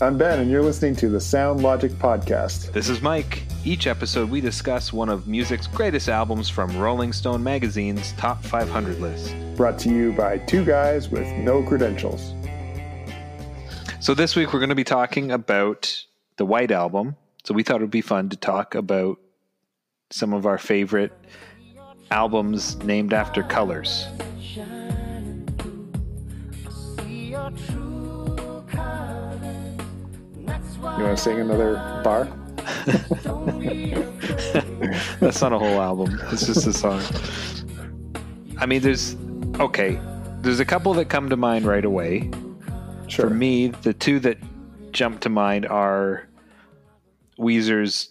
I'm Ben, and you're listening to the Sound Logic Podcast. This is Mike. Each episode, we discuss one of music's greatest albums from Rolling Stone magazine's top 500 list. Brought to you by two guys with no credentials. So, this week, we're going to be talking about the White Album. So, we thought it would be fun to talk about some of our favorite albums named after colors. You want to sing another bar? That's not a whole album. It's just a song. I mean, there's okay. There's a couple that come to mind right away. Sure. For me, the two that jump to mind are Weezer's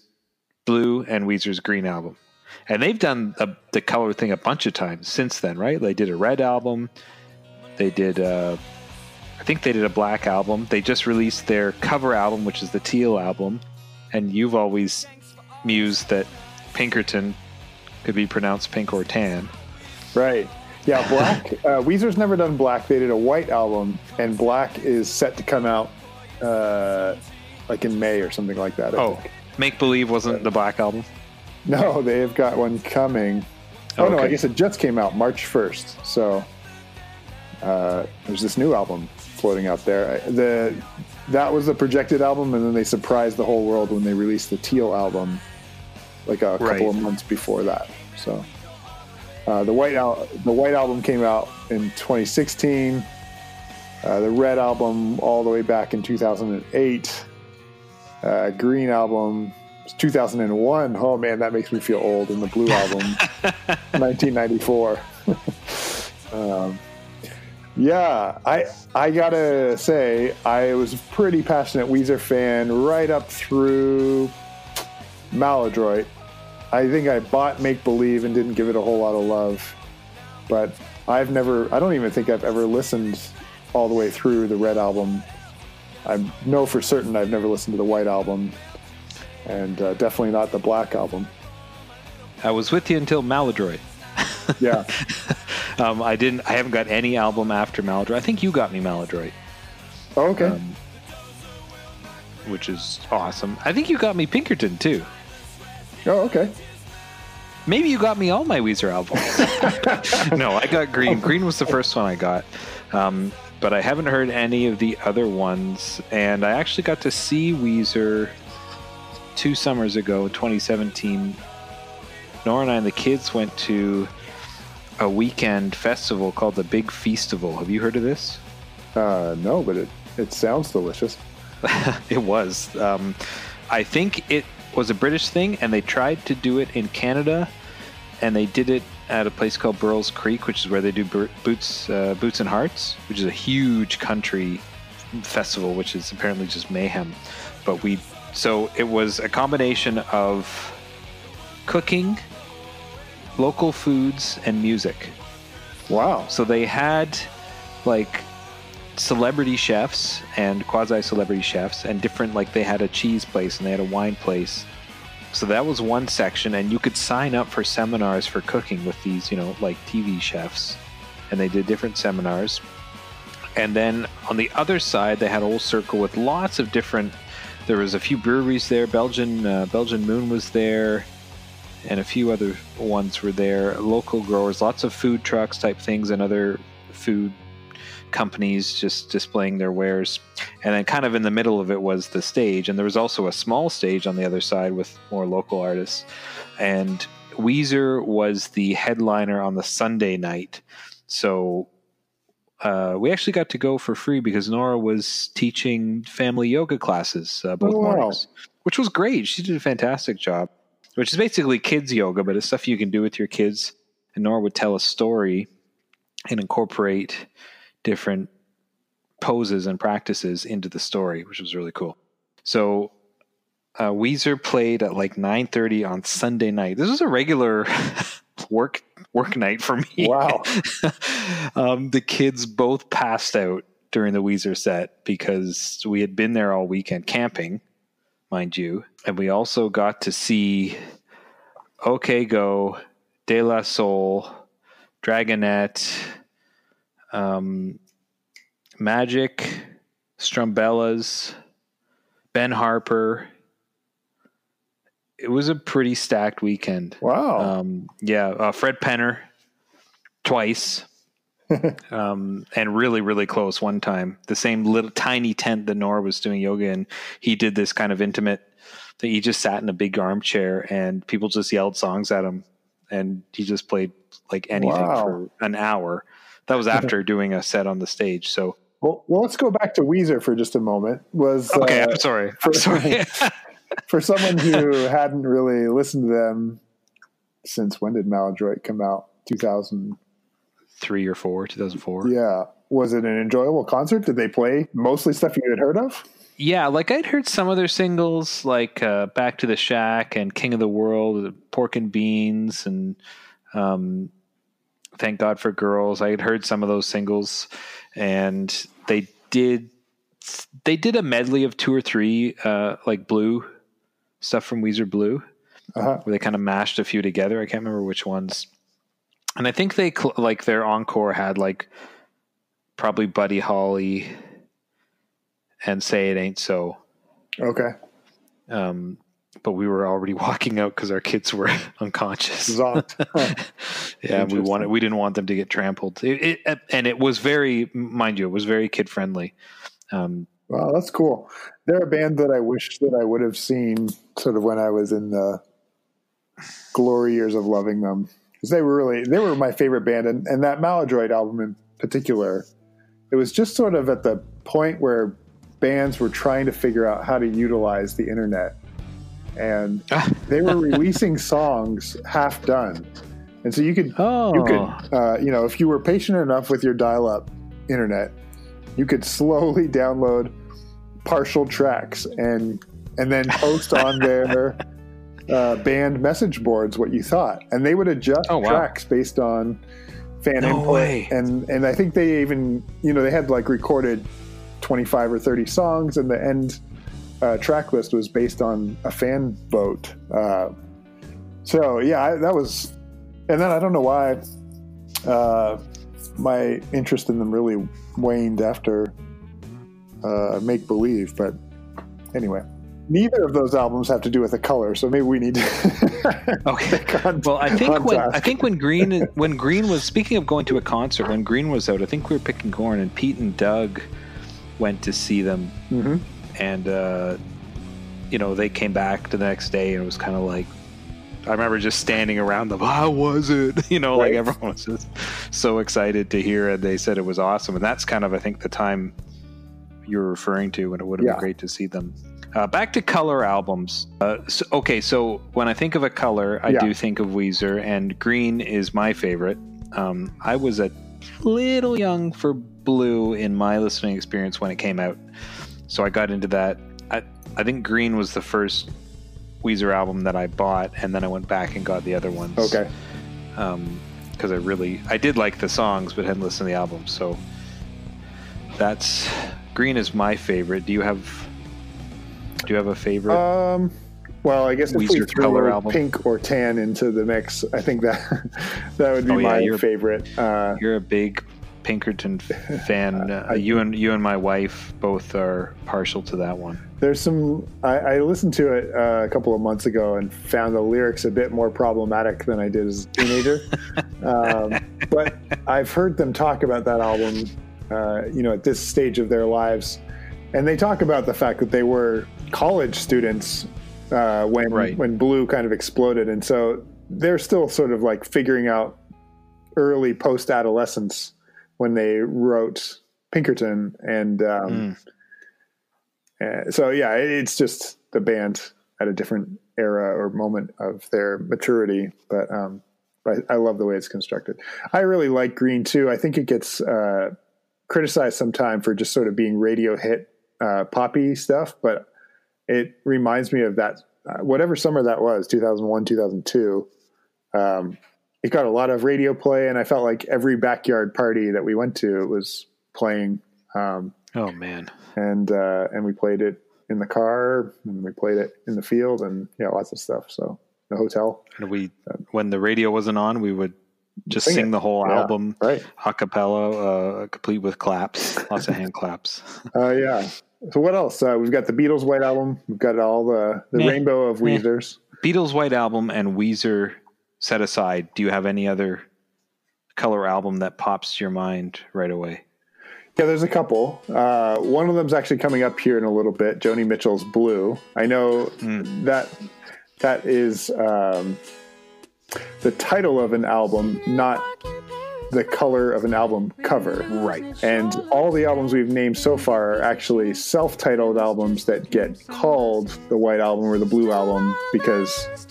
Blue and Weezer's Green album. And they've done a, the color thing a bunch of times since then, right? They did a red album. They did, uh, think they did a black album. They just released their cover album, which is the teal album. And you've always mused that Pinkerton could be pronounced pink or tan. Right. Yeah, black. uh, Weezer's never done black. They did a white album, and black is set to come out uh, like in May or something like that. I Oh, think. Make Believe wasn't the black album? No, they have got one coming. Oh, no, I guess it just came out March 1st. So uh, there's this new album floating out there. The That was the projected album, and then they surprised the whole world when they released the Teal album like a Right. couple of months before that. So uh, the white al- the white album came out in 2016. Uh, the red album all the way back in 2008. Uh, green album 2001. Oh man, that makes me feel old. And the blue album, 1994. um, yeah, I I gotta say I was a pretty passionate Weezer fan right up through Maladroit. I think I bought Make Believe and didn't give it a whole lot of love, but I've never. I don't even think I've ever listened all the way through the Red album. I know for certain I've never listened to the White album, and uh, definitely not the Black album. I was with you until Maladroit. Yeah, Um, I didn't. I haven't got any album after Maladroit. I think you got me Maladroit, oh, okay. Um, which is awesome. I think you got me Pinkerton too. oh, okay. Maybe you got me all my Weezer albums. no, I got Green. Green was the first one I got, um, but I haven't heard any of the other ones. And I actually got to see Weezer two summers ago, 2017. Nora and I and the kids went to a weekend festival called the Big Feastival. Have you heard of this? Uh, no, but it it sounds delicious. it was. Um, I think it was a British thing, and they tried to do it in Canada, and they did it at a place called Burl's Creek, which is where they do Boots, uh, Boots and Hearts, which is a huge country festival, which is apparently just mayhem. But we, so it was a combination of cooking, local foods, and music. Wow. So they had like celebrity chefs and quasi celebrity chefs and different like they had a cheese place and they had a wine place. So that was one section and you could sign up for seminars for cooking with these, you know, like TV chefs. And they did different seminars. And then on the other side they had a whole circle with lots of different there was a few breweries there. Belgian uh, Belgian Moon was there and a few other ones were there. Local growers, lots of food trucks type things, and other food companies just displaying their wares. And then, kind of in the middle of it was the stage, and there was also a small stage on the other side with more local artists. And Weezer was the headliner on the Sunday night, so. Uh, we actually got to go for free because Nora was teaching family yoga classes uh, both Oh, wow. mornings, which was great. She did a fantastic job which is basically kids yoga, but it's stuff you can do with your kids. And Nora would tell a story and incorporate different poses and practices into the story, which was really cool. So uh, Weezer played at like 9:30 on Sunday night. This was a regular work work night for me. Wow. um, the kids both passed out during the Weezer set because we had been there all weekend camping, mind you, and we also got to see OK Go, De La Soul, Dragonette, um, Magic, Strumbellas, Ben Harper. It was a pretty stacked weekend. Wow. Um, yeah, uh, Fred Penner twice, um, and really, really close one time. The same little tiny tent that Nora was doing yoga in. He did this kind of intimate thing. He just sat in a big armchair, and people just yelled songs at him, and he just played like anything Wow. for an hour. That was after doing a set on the stage. So well, well, let's go back to Weezer for just a moment. Was okay, uh, I'm sorry. for- I'm sorry. for someone who hadn't really listened to them since when did Maladroit come out? 2000. Three or four, 2004. Yeah. Was it an enjoyable concert? Did they play mostly stuff you had heard of? Yeah, like I'd heard some of their singles, like uh, "Back to the Shack" and "King of the World," "Pork and Beans," and um, "Thank God for Girls." I had heard some of those singles, and they did they did a medley of two or three, uh, like Blue stuff from Weezer Blue, Uh-huh. where they kind of mashed a few together. I can't remember which ones, and I think they cl- like their encore had like probably Buddy Holly and "Say It Ain't So." Okay. um, but we were already walking out because our kids were unconscious. Zonked. Yeah, we wanted we didn't want them to get trampled. It, it, and it was very, mind you, it was very kid friendly. Um, Wow, that's cool. They're a band that I wish that I would have seen sort of when I was in the glory years of loving them. Because they were really, they were my favorite band. And, and that Maladroit album in particular, it was just sort of at the point where bands were trying to figure out how to utilize the internet. And they were releasing songs half done. And so you could oh, you could uh, you know if you were patient enough with your dial-up internet you could slowly download partial tracks and and then post on their uh, band message boards what you thought and they would adjust Oh, wow. tracks based on fan No input way. and and i think they even you know they had like recorded 25 or 30 songs and the end uh, track list was based on a fan vote uh, so yeah I, that was and then i don't know why uh, my interest in them really waned after uh, Make Believe, but anyway, neither of those albums have to do with the color, so maybe we need to. Okay. Con- well, I think when contrast. I think when Green when Green was speaking of going to a concert when Green was out, I think we were picking corn and Pete and Doug went to see them Mhm. and uh, you know they came back the next day and it was kind of like I remember just standing around them. How was it? You know, like everyone was just so excited to hear it. They said it was awesome, and that's kind of I think the time you're referring to and it would have Yeah. been great to see them. Uh, back to color albums. Uh, so, okay, so when I think of a color, I Yeah. do think of Weezer, and green is my favorite. Um, I was a little young for blue in my listening experience when it came out, so I got into that. I, I think green was the first Weezer album that I bought, and then I went back and got the other ones. okay, because I really I did like the songs, but hadn't listened to the album. So that's green is my favorite. Do you have do you have a favorite? um, well, I guess if we Weezer threw color album. pink or tan into the mix, I think that that would be Oh, yeah, my you're- favorite. Uh, You're a big Pinkerton fan. Uh, you and you and my wife both are partial to that one. There's some. I, I listened to it uh, a couple of months ago and found the lyrics a bit more problematic than I did as a teenager. um, but I've heard them talk about that album, uh, you know, at this stage of their lives, and they talk about the fact that they were college students uh, when Right. when Blue kind of exploded, and so they're still sort of like figuring out early post adolescence when they wrote Pinkerton and. Um, Mm. uh, so yeah, it- it's just the band at a different era or moment of their maturity. But um, but I love the way it's constructed. I really like Green too. I think it gets uh, criticized sometime for just sort of being radio hit uh, poppy stuff, but it reminds me of that uh, whatever summer that was, two thousand one, two thousand two. Um, it got a lot of radio play, and I felt like every backyard party that we went to it was playing. Um, Oh man, and uh, and we played it in the car and we played it in the field and yeah lots of stuff so the hotel and we when the radio wasn't on, we would just Sing sing, the whole Yeah. album right a cappella, uh, complete with claps, lots of hand claps. uh, yeah So what else? Uh, we've got the Beatles White Album. We've got all the the Meh. rainbow of Meh. Weezers. Beatles White Album and Weezer set aside. Do you have any other color album that pops to your mind right away? Yeah, there's a couple. Uh, one of them's actually coming up here in a little bit. Joni Mitchell's Blue. I know that that is um, the title of an album, not the color of an album cover. Right. And all the albums we've named so far are actually self-titled albums that get called the White Album or the Blue Album because,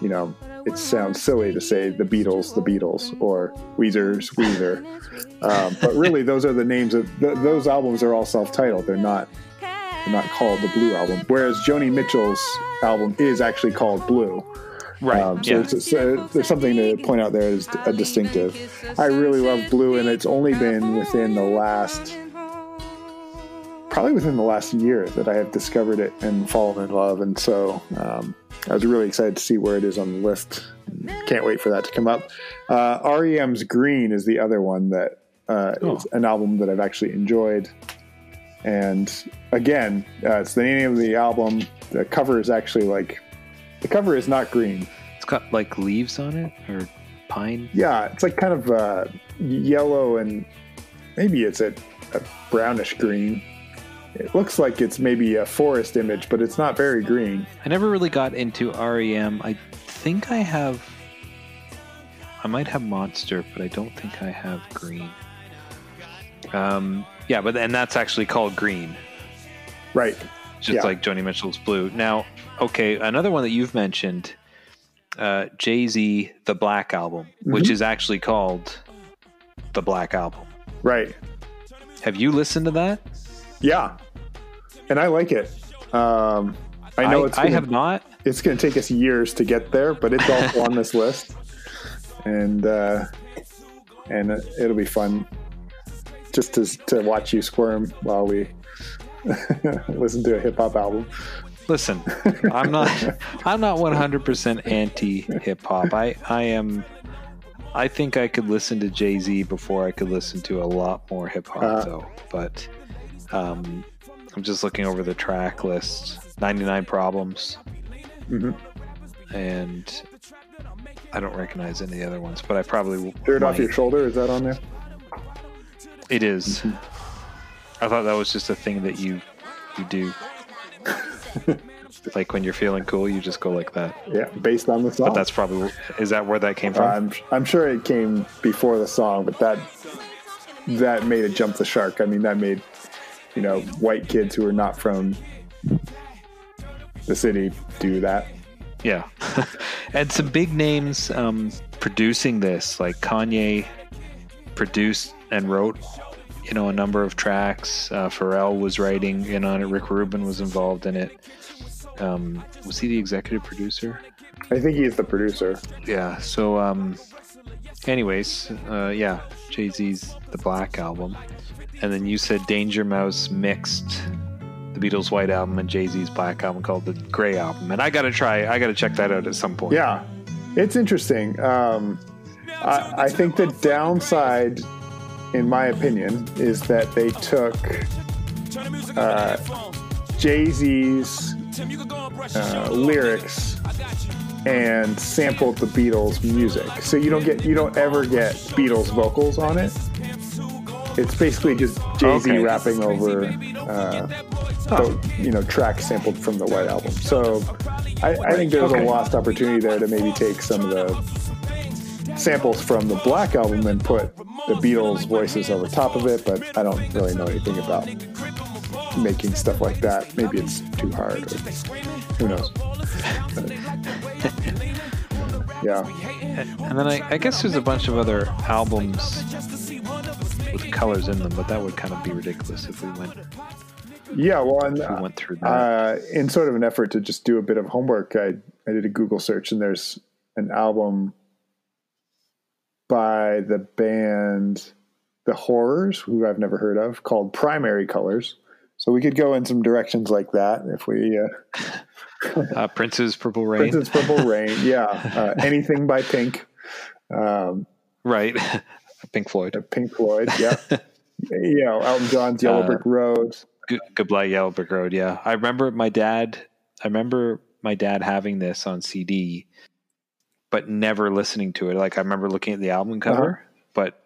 you know, it sounds silly to say the Beatles, the Beatles, or Weezer's Weezer. Um, but really, those are the names of th- those albums are all self-titled. They're not they're not called the Blue Album. Whereas Joni Mitchell's album is actually called Blue. Right. Um, so yeah. it's, it's, uh, there's something to point out there as a distinctive. I really love Blue, and it's only been within the last, probably within the last year that I have discovered it and fallen in love. And so um, I was really excited to see where it is on the list. Can't wait for that to come up. Uh, REM's Green is the other one that uh, Oh. is an album that I've actually enjoyed. And again, uh, it's the name of the album. The cover is actually like the cover is not green. It's got like leaves on it or pine. Yeah, it's like kind of uh, yellow and maybe it's a, a brownish green. It looks like it's maybe a forest image, but it's not very green. I never really got into REM. I think I have. I might have Monster, but I don't think I have Green. Um, yeah, but and that's actually called Green, Right. Just Yeah. like Joni Mitchell's Blue. Now, okay, another one that you've mentioned, uh, Jay Z, the Black Album, which is actually called the Black Album. Right. Have you listened to that? Yeah. And I like it. Um, I know I, it's I gonna, have not. it's going to take us years to get there, but it's also on this list, and uh, and it'll be fun just to to watch you squirm while we listen to a hip hop album. Listen, I'm not I'm not 100% anti hip hop. I I am I think I could listen to Jay-Z before I could listen to a lot more hip hop Uh. though. But um I'm just looking over the track list. 99 Problems. Mhm. And I don't recognize any of the other ones, but I probably will. Dirt off your shoulder is that on there? It is. I thought that was just a thing that you you do. like when you're feeling cool, you just go like that. Yeah, based on the song. But that's probably is that where that came from? I'm I'm sure it came before the song, but that that made it jump the shark. I mean, that made you know white kids who are not from the city do that. yeah, and some big names um, producing this, like Kanye produced and wrote, you know, a number of tracks. Uh, Pharrell was writing in on it. Rick Rubin was involved in it. Um, was he the executive producer? I think he's the producer. Yeah. So, um, anyways, uh, yeah, Jay Z's The Black Album, and then you said Danger Mouse mixed the Beatles' White Album and Jay Z's Black Album called the Gray Album, and I gotta try, I gotta check that out at some point. Yeah, it's interesting. Um, I, I think the downside, in my opinion, is that they took uh, Jay Z's uh, lyrics and sampled the Beatles music. So you don't get you don't ever get Beatles vocals on it. It's basically just Jay Z Okay. rapping over, uh, the, you know, tracks sampled from the White Album. So I, I think there's Okay. a lost opportunity there to maybe take some of the samples from the Black Album and put the Beatles voices over top of it. But I don't really know anything about making stuff like that. Maybe it's too hard. Or, who knows? yeah. And then I, I guess there's a bunch of other albums with colors in them, but that would kind of be ridiculous if we went Yeah, well, and we went through that. uh, in sort of an effort to just do a bit of homework, I I did a Google search, and there's an album by the band The Horrors, who I've never heard of, called Primary Colors. So we could go in some directions like that if we uh, Uh, Prince's Purple Rain, Prince's Purple Rain, yeah, uh, anything by Pink, um, right? Pink Floyd. Pink Floyd, yeah, you know Elton John's Yellow Uh, Brick Road. Good, Goodbye Yellow Brick Road. Yeah, I remember my dad. I remember my dad having this on CD, but never listening to it. Like I remember looking at the album cover, uh-huh. but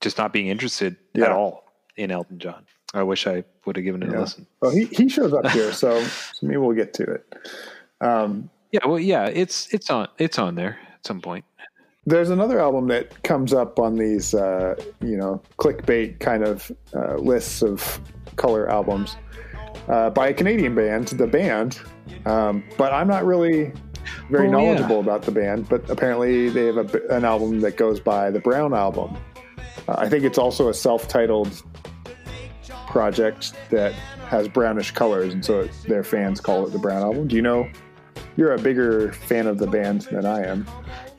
just not being interested yeah. at all in Elton John. I wish I would have given it yeah. a listen. Well, he, he shows up here, so, so maybe we'll get to it. Um, yeah, well, yeah, it's it's on it's on there at some point. There's another album that comes up on these, uh, you know, clickbait kind of uh, lists of color albums uh, by a Canadian band, the band. Um, but I'm not really very oh, knowledgeable yeah. about the band. But apparently, they have a, an album that goes by the Brown Album. Uh, I think it's also a self-titled project that has brownish colors, and so it, their fans call it the Brown Album. Do you know? You're a bigger fan of the band than I am.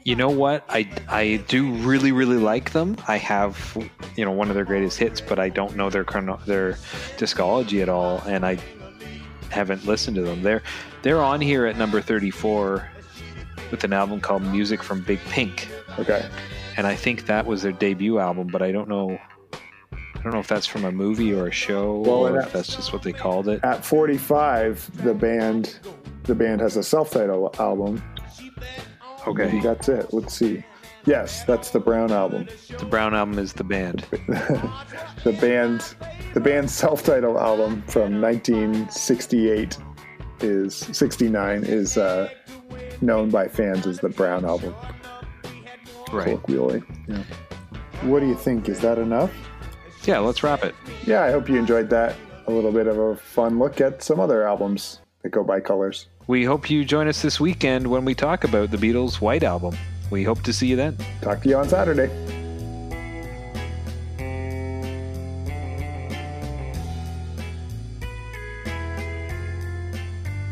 You know what? I, I do really really like them. I have you know one of their greatest hits, but I don't know their their discology at all, and I haven't listened to them. They're they're on here at number 34 with an album called Music from Big Pink. Okay. And I think that was their debut album, but I don't know I don't know if that's from a movie or a show well, or if that's just what they called it. At 45, the band the band has a self-titled album. Okay. Maybe that's it. Let's see. Yes, that's the Brown album. The Brown album is the band. the band the band's self-titled album from 1968 is 69 is uh, known by fans as the Brown album. Right. Colloquially. Yeah. What do you think? Is that enough? yeah, let's wrap it. Yeah, I hope you enjoyed that. A little bit of a fun look at some other albums that go by colors. We hope you join us this weekend when we talk about the Beatles' White Album. We hope to see you then. Talk to you on Saturday.